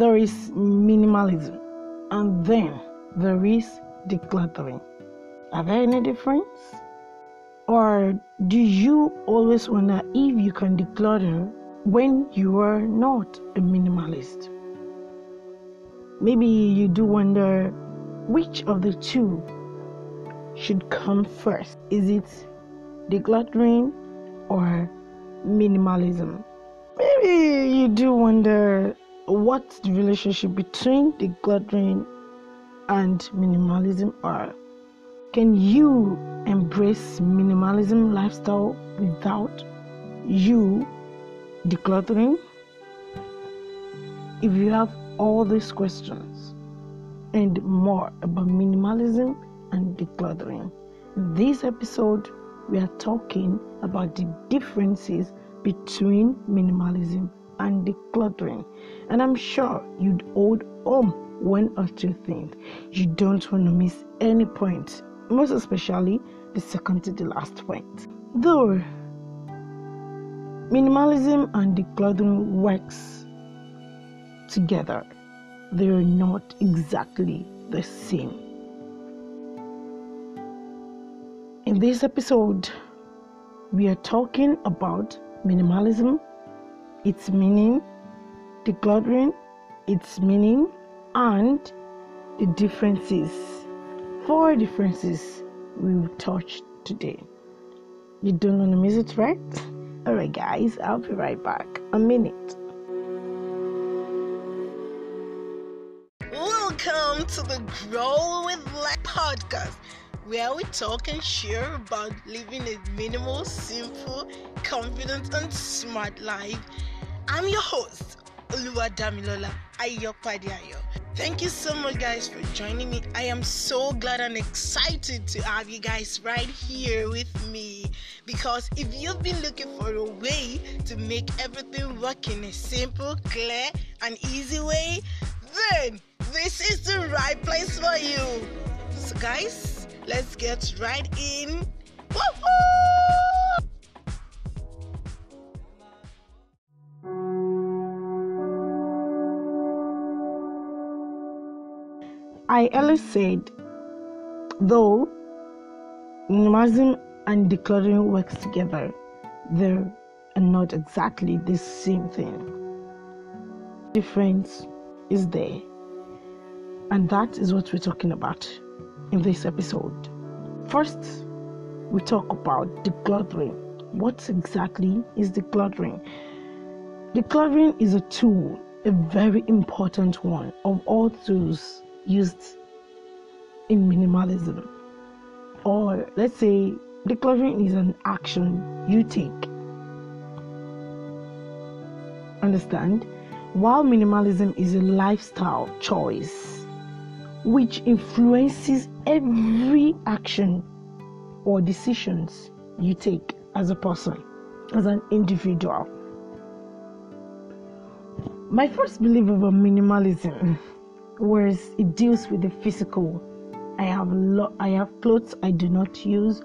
there is minimalism, and then there is decluttering. Are there any difference? Or do you always wonder if you can declutter when you are not a minimalist? Maybe you do wonder which of the two should come first. Is it decluttering or minimalism? Maybe you do wonder what's the relationship between the decluttering and minimalism are. Can you embrace minimalism lifestyle without you decluttering? If you have all these questions and more about minimalism and decluttering, in this episode we are talking about the differences between minimalism and decluttering. And I'm sure you'd hold on one or two things. You don't want to miss any point, most especially the second to the last point. Though minimalism and decluttering works together, they are not exactly the same. In this episode, we are talking about minimalism, its meaning, decluttering, its meaning, and the differences. Four differences we will touch today. You don't want to miss it, right? Alright, guys, I'll be right back. A minute. Welcome to the Grow with Life podcast, where we talk and share about living a minimal, simple, confident, and smart life. I'm your host, Oluwa Damilola Ayopadiayo. Thank you so much, guys, for joining me. I am so glad and excited to have you guys right here with me. Because if you've been looking for a way to make everything work in a simple, clear, and easy way, then this is the right place for you. So, guys, let's get right in. Woo-hoo! I earlier said, though minimalism and decluttering works together, they are not exactly the same thing. Difference is there, and that is what we're talking about in this episode. First, we talk about decluttering. What exactly is decluttering? Decluttering is a tool, a very important one of all tools used in minimalism. Or let's say decluttering is an action you take. Understand? While minimalism is a lifestyle choice which influences every action or decisions you take as a person, as an individual. My first belief about minimalism whereas it deals with the physical. I have lo- I have clothes I do not use.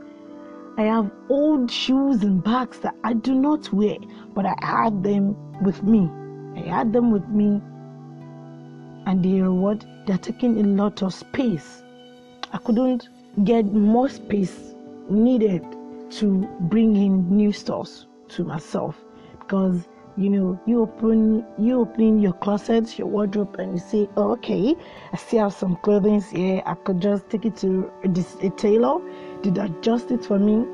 I have old shoes and bags that I do not wear, but I had them with me. I had them with me, and they are what they're taking a lot of space. I couldn't get more space needed to bring in new stores to myself because you know you open you open your closet your wardrobe and you say oh, okay i still have some clothing here. I could just take it to a, a tailor. Did adjust it for me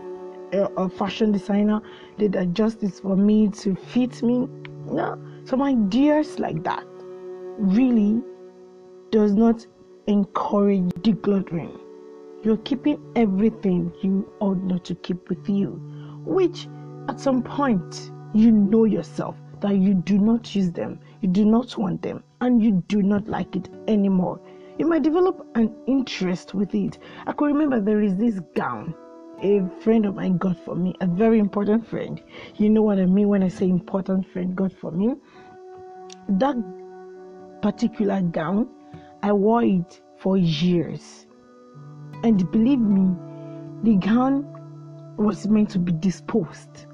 a, a, fashion designer. Did adjust it for me to fit me. No. Some ideas like that really does not encourage decluttering. You're keeping everything you ought not to keep with you which at some point you know yourself that you do not use them, you do not want them, and you do not like it anymore. You might develop an interest with it. I could remember there is this gown a friend of mine got for me, a very important friend. You know what I mean when I say important friend got for me. That particular gown, I wore it for years. And believe me, the gown was meant to be disposed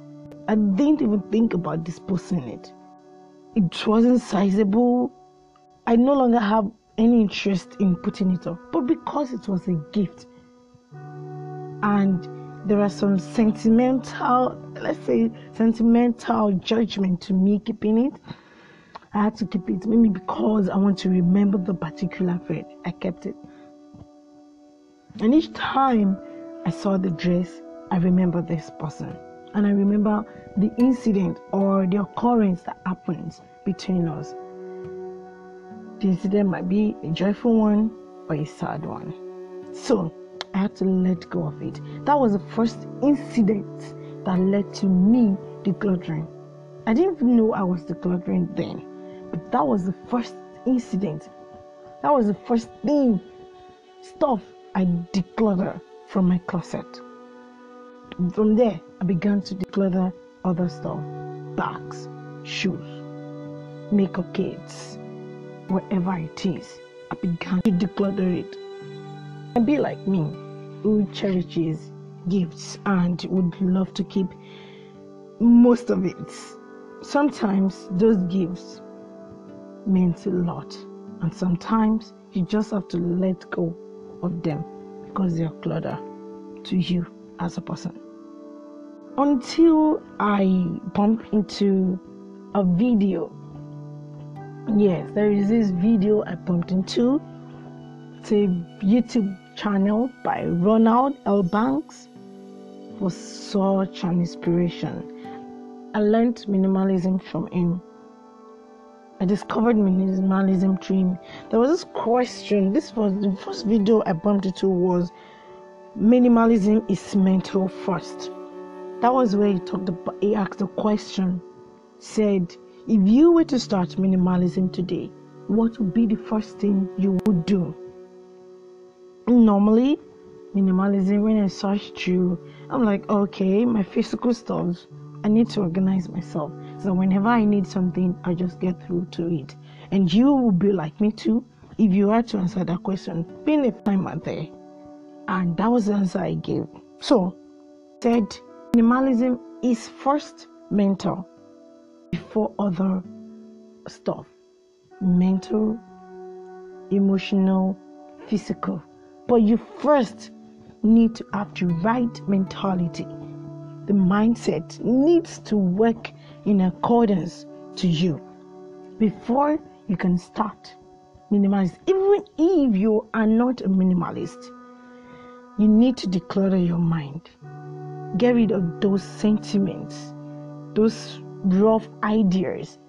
I didn't even think about disposing it. It wasn't sizable I no longer have any interest in putting it up, but because it was a gift, and there are some sentimental, let's say, sentimental judgment to me keeping it. I had to keep it, maybe because I want to remember the particular friend. I kept it. And each time I saw the dress, I remember this person. And I remember the incident or the occurrence that happens between us. The incident might be a joyful one or a sad one. So I had to let go of it. That was the first incident that led to me decluttering. I didn't even know I was decluttering then, but that was the first incident. That was the first thing, stuff I decluttered from my closet. From there, I began to declutter other stuff bags, shoes, makeup kits, whatever it is. I began to declutter it. And be like me, who cherishes gifts and would love to keep most of it. Sometimes those gifts meant a lot, and sometimes you just have to let go of them because they're clutter to you as a person. Until I bump into a video. Yes, there is this video I bumped into. It's a YouTube channel by Ronald L. Banks was such an inspiration. I learned minimalism from him. I discovered minimalism through him. There was this question. This was the first video I bumped into was minimalism is mental first. That was where he talked about he asked the question, said, if you were to start minimalism today, what would be the first thing you would do? Normally, minimalism when I search through, I'm like, okay, my physical stuff, I need to organize myself. So whenever I need something, I just get through to it. And you will be like me too if you had to answer that question, being a timer there. And that was the answer I gave. So, said minimalism is first mental before other stuff. Mental, emotional, physical. But you first need to have the right mentality. The mindset needs to work in accordance to you before you can start minimize. Even if you are not a minimalist, you need to declutter your mind. Get rid of those sentiments, those rough ideas,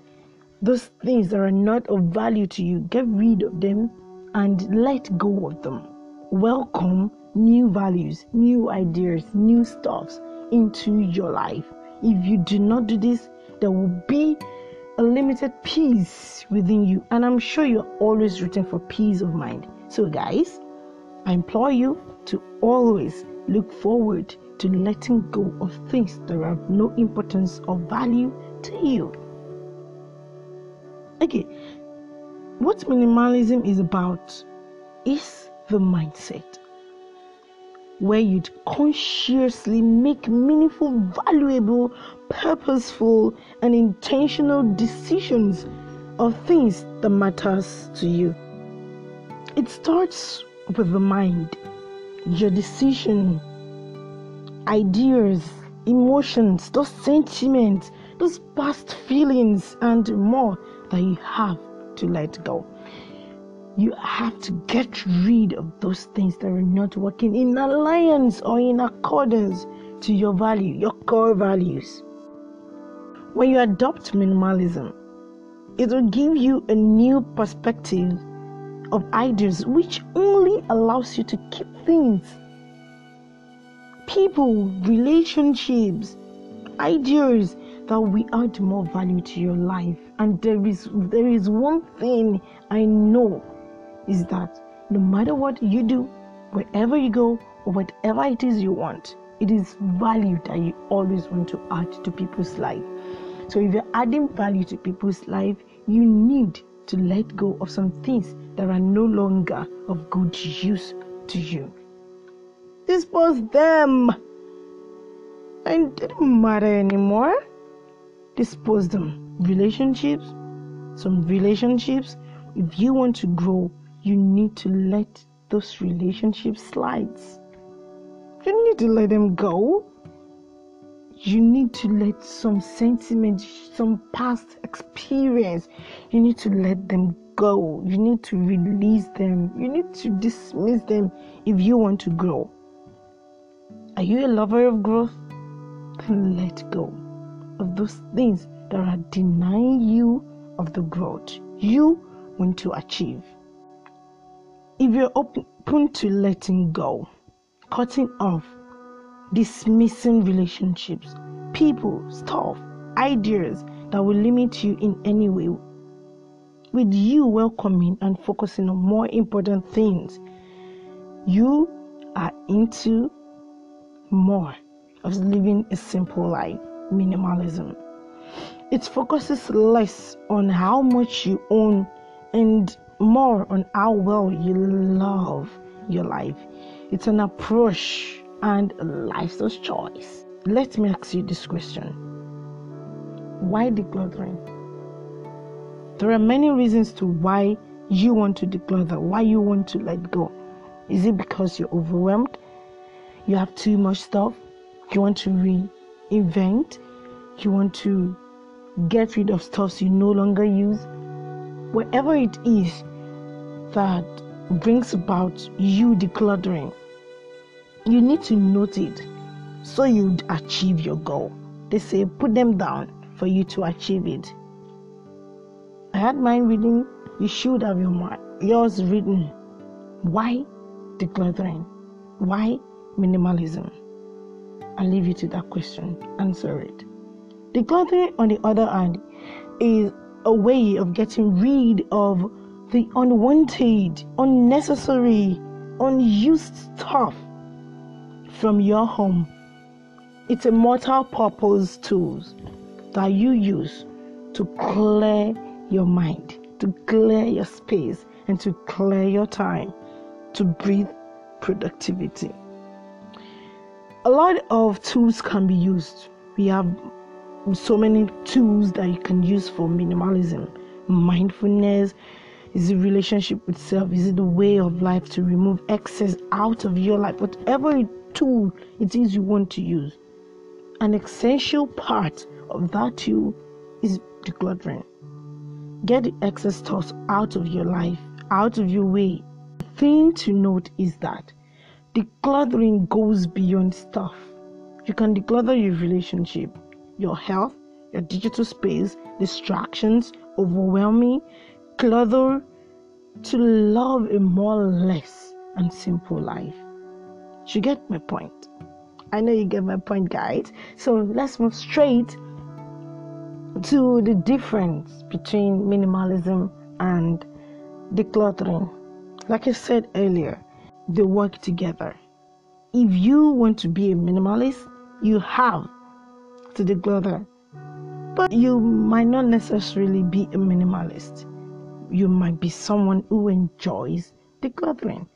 those things that are not of value to you. Get rid of them and let go of them. Welcome new values, new ideas, new stuffs into your life. If you do not do this, there will be a limited peace within you, and I'm sure you're always rooting for peace of mind. So, guys, I implore you to always look forward to letting go of things that have no importance or value to you. Okay, what minimalism is about is the mindset where you'd consciously make meaningful, valuable, purposeful, and intentional decisions of things that matters to you. It starts with the mind, your decision, ideas, emotions, those sentiments, those past feelings, and more that you have to let go you have to get rid of those things that are not working in alliance or in accordance to your value, your core values. When you adopt minimalism, it will give you a new perspective of ideas which only allows you to keep things, people, relationships, ideas that will add more value to your life. And there is there is one thing I know is that no matter what you do, wherever you go, or whatever it is you want, it is value that you always want to add to people's life. So if you're adding value to people's life, you need to let go of some things that are no longer of good use to you. Dispose them. And it doesn't matter anymore. Dispose them. Relationships, some relationships if you want to grow, you need to let those relationships slide. You need to let them go. You need to let some sentiment, some past experience, you need to let them go. You need to release them. You need to dismiss them if you want to grow. Are you a lover of growth? Then let go of those things that are denying you of the growth you want to achieve. If you're open to letting go, cutting off, dismissing relationships, people, stuff, ideas that will limit you in any way, with you welcoming and focusing on more important things, you are into more of living a simple life, minimalism. It focuses less on how much you own and more on how well you love your life. It's an approach and a lifestyle choice. Let me ask you this question Why decluttering? There are many reasons to why you want to declutter, why you want to let go. Is it because you're overwhelmed? You have too much stuff? You want to reinvent? You want to get rid of stuff you no longer use? Whatever it is that brings about you decluttering, you need to note it so you achieve your goal. They say put them down for you to achieve it. I had mine reading, you should have your yours written. Why decluttering? Why minimalism? I'll leave you to that question. Answer it. Decluttering, on the other hand, is a way of getting rid of the unwanted, unnecessary, unused stuff from your home. It's a multi purpose tool that you use to clear your mind, to clear your space, and to clear your time to breathe productivity. A lot of tools can be used. We have so many tools that you can use for minimalism. Mindfulness is the relationship with self, is it the way of life to remove excess out of your life, whatever tool it is you want to use. An essential part of that tool is decluttering. Get the excess thoughts out of your life, out of your way. The thing to note is that decluttering goes beyond stuff. You can declutter your relationship, your health, your digital space, distractions, overwhelming, clutter to love a more less and simple life. You get my point. I know you get my point, guys. So let's move straight to the difference between minimalism and decluttering. Like I said earlier, they work together. If you want to be a minimalist, you have to declutter. But you might not necessarily be a minimalist. You might be someone who enjoys decluttering.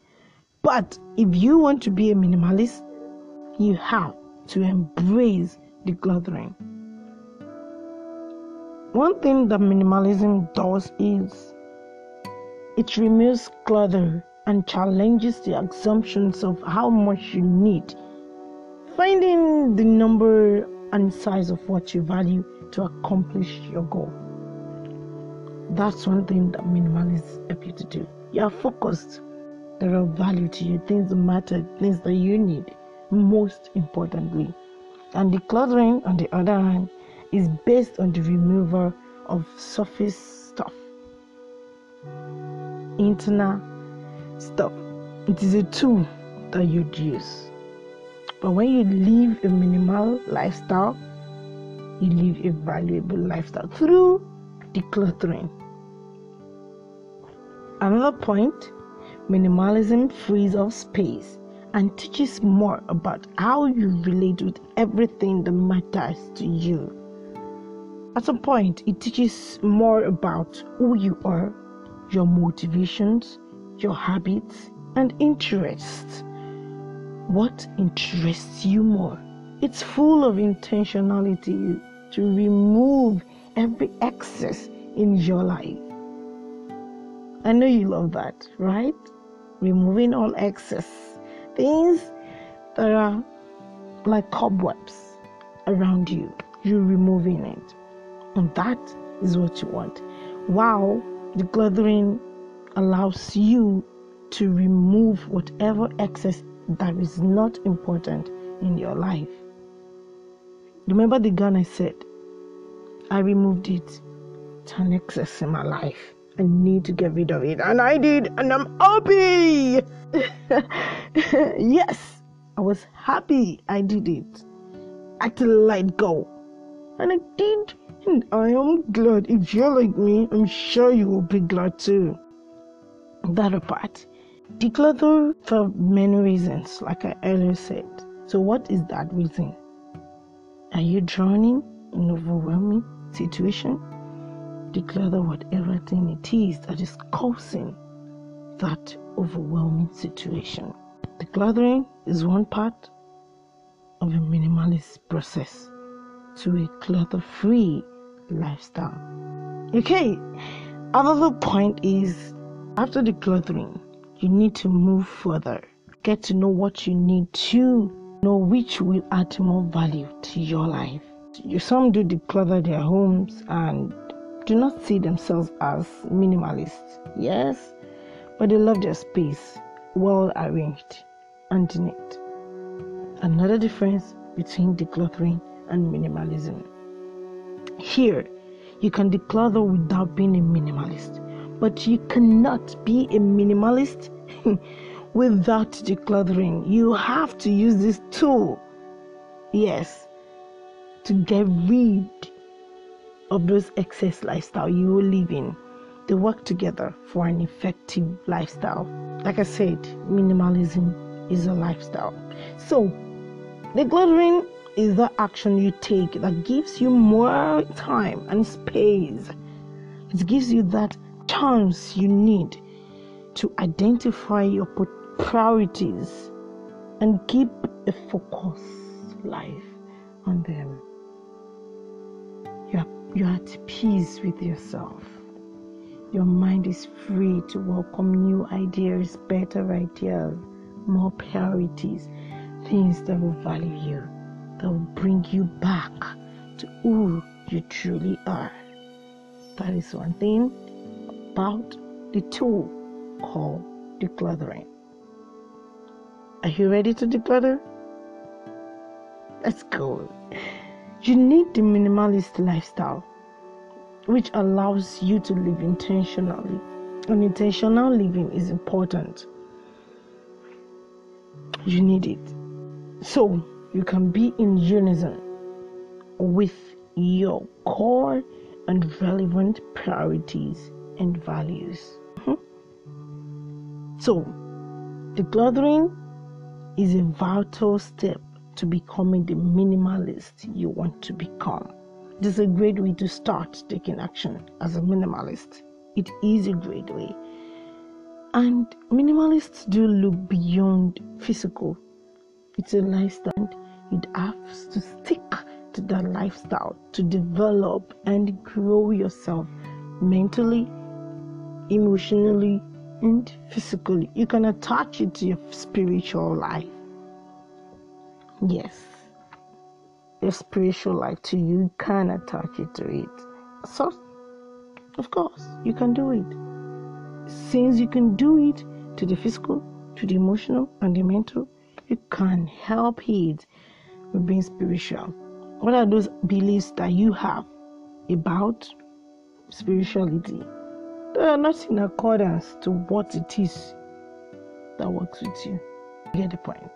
But if you want to be a minimalist, you have to embrace decluttering. One thing that minimalism does is it removes clutter and challenges the assumptions of how much you need. Finding the number and size of what you value to accomplish your goal. That's one thing that minimalists help you to do. You are focused. There are value to you, things that matter, things that you need, most importantly. And decluttering, on the other hand, is based on the removal of surface stuff, internal stuff. It is a tool that you'd use. But when you live a minimal lifestyle, you live a valuable lifestyle through decluttering. Another point minimalism frees up space and teaches more about how you relate with everything that matters to you. At some point, it teaches more about who you are, your motivations, your habits, and interests. What interests you more? It's full of intentionality to remove every excess in your life. I know you love that, right? Removing all excess things that are like cobwebs around you. You're removing it. And that is what you want. Wow, decluttering allows you to remove whatever excess that is not important in your life. Remember the gun I said? I removed it. It's an excess in my life. I need to get rid of it. And I did, and I'm happy. yes, I was happy I did it. I had to let go. And I did, and I am glad. If you're like me, I'm sure you will be glad too. That apart, declutter for many reasons, like I earlier said. So, what is that reason? Are you drowning in overwhelming situation? Declutter whatever thing it is that is causing that overwhelming situation. Decluttering is one part of a minimalist process to a clutter free lifestyle. Okay, another point is after the decluttering, you need to move further. Get to know what you need to know which will add more value to your life. Some do declutter their homes and do not see themselves as minimalists. Yes, but they love their space well arranged and neat. Another difference between decluttering and minimalism. Here, you can declutter without being a minimalist, but you cannot be a minimalist without decluttering. You have to use this tool, yes, to get rid of those excess lifestyle you are living. They work together for an effective lifestyle. Like I said, minimalism is a lifestyle. So, decluttering is the action you take that gives you more time and space. It gives you that chance you need to identify your priorities and keep a focused life on them. You're, you're at peace with yourself. Your mind is free to welcome new ideas, better ideas, more priorities, things that will value you that will bring you back to who you truly are. That is one thing about the tool called decluttering. Are you ready to declutter? Let's go. You need the minimalist lifestyle, which allows you to live intentionally. And intentional living is important. You need it. So, you can be in unison with your core and relevant priorities and values. Mm-hmm. So, decluttering is a vital step to becoming the minimalist you want to become. This is a great way to start taking action as a minimalist. It is a great way. And minimalists do look beyond physical. It's a lifestyle it has to stick to that lifestyle to develop and grow yourself mentally, emotionally, and physically. You can attach it to your spiritual life. Yes, your spiritual life to you, can attach it to it. So, of course, you can do it. Since you can do it to the physical, to the emotional, and the mental, you can help it with being spiritual? What are those beliefs that you have about spirituality that are not in accordance to what it is that works with you? you get the point.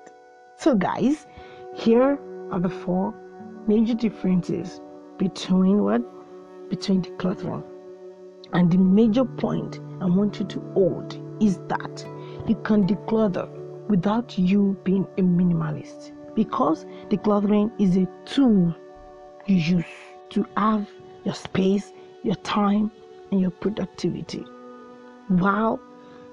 So, guys, here are the four major differences between what? Between the decluttering. And the major point I want you to hold is that you can declutter without you being a minimalist because decluttering is a tool you use to have your space, your time, and your productivity. While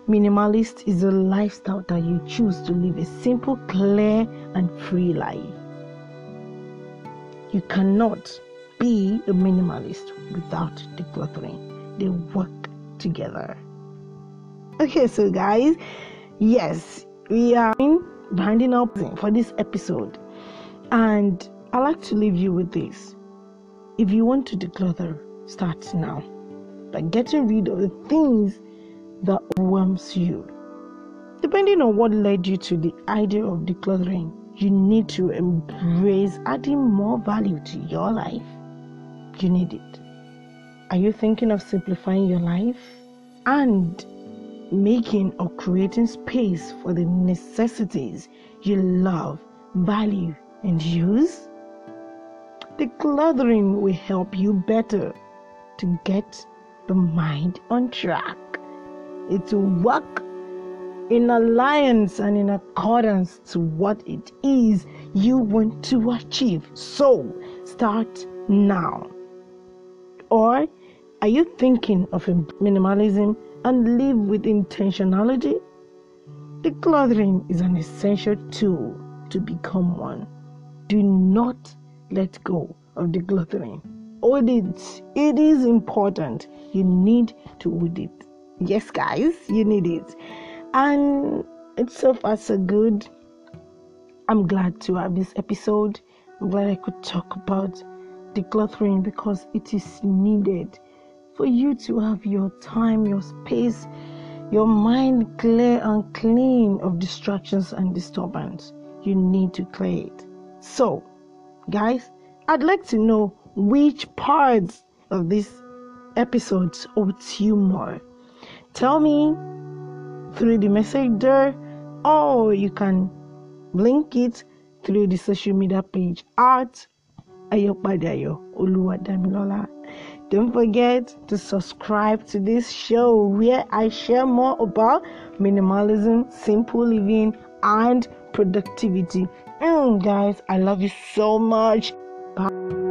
minimalist is a lifestyle that you choose to live a simple, clear, and free life. You cannot be a minimalist without decluttering. They work together. Okay, so guys, yes, we are winding up for this episode, and I like to leave you with this. If you want to declutter, start now by getting rid of the things that overwhelms you. Depending on what led you to the idea of decluttering, you need to embrace adding more value to your life. You need it. Are you thinking of simplifying your life and making or creating space for the necessities you love, value, and use? Decluttering will help you better to get the mind on track. It will work in alliance and in accordance to what it is you want to achieve. So, start now. Or are you thinking of minimalism and live with intentionality? Decluttering is an essential tool to become one. Do not let go of decluttering. Hold it. It is important. You need to audit. Yes, guys, you need it and it's so far so good. I'm glad to have this episode. I'm glad I could talk about decluttering because it is needed for you to have your time, your space, your mind clear and clean of distractions and disturbance. You need to clear it. So, guys, I'd like to know which parts of this episode owes you more. Tell me through the messenger or you can link it through the social media page at Ayopadayo Oluwadamilola. Don't forget to subscribe to this show where I share more about minimalism, simple living, and productivity. And guys, I love you so much. Bye.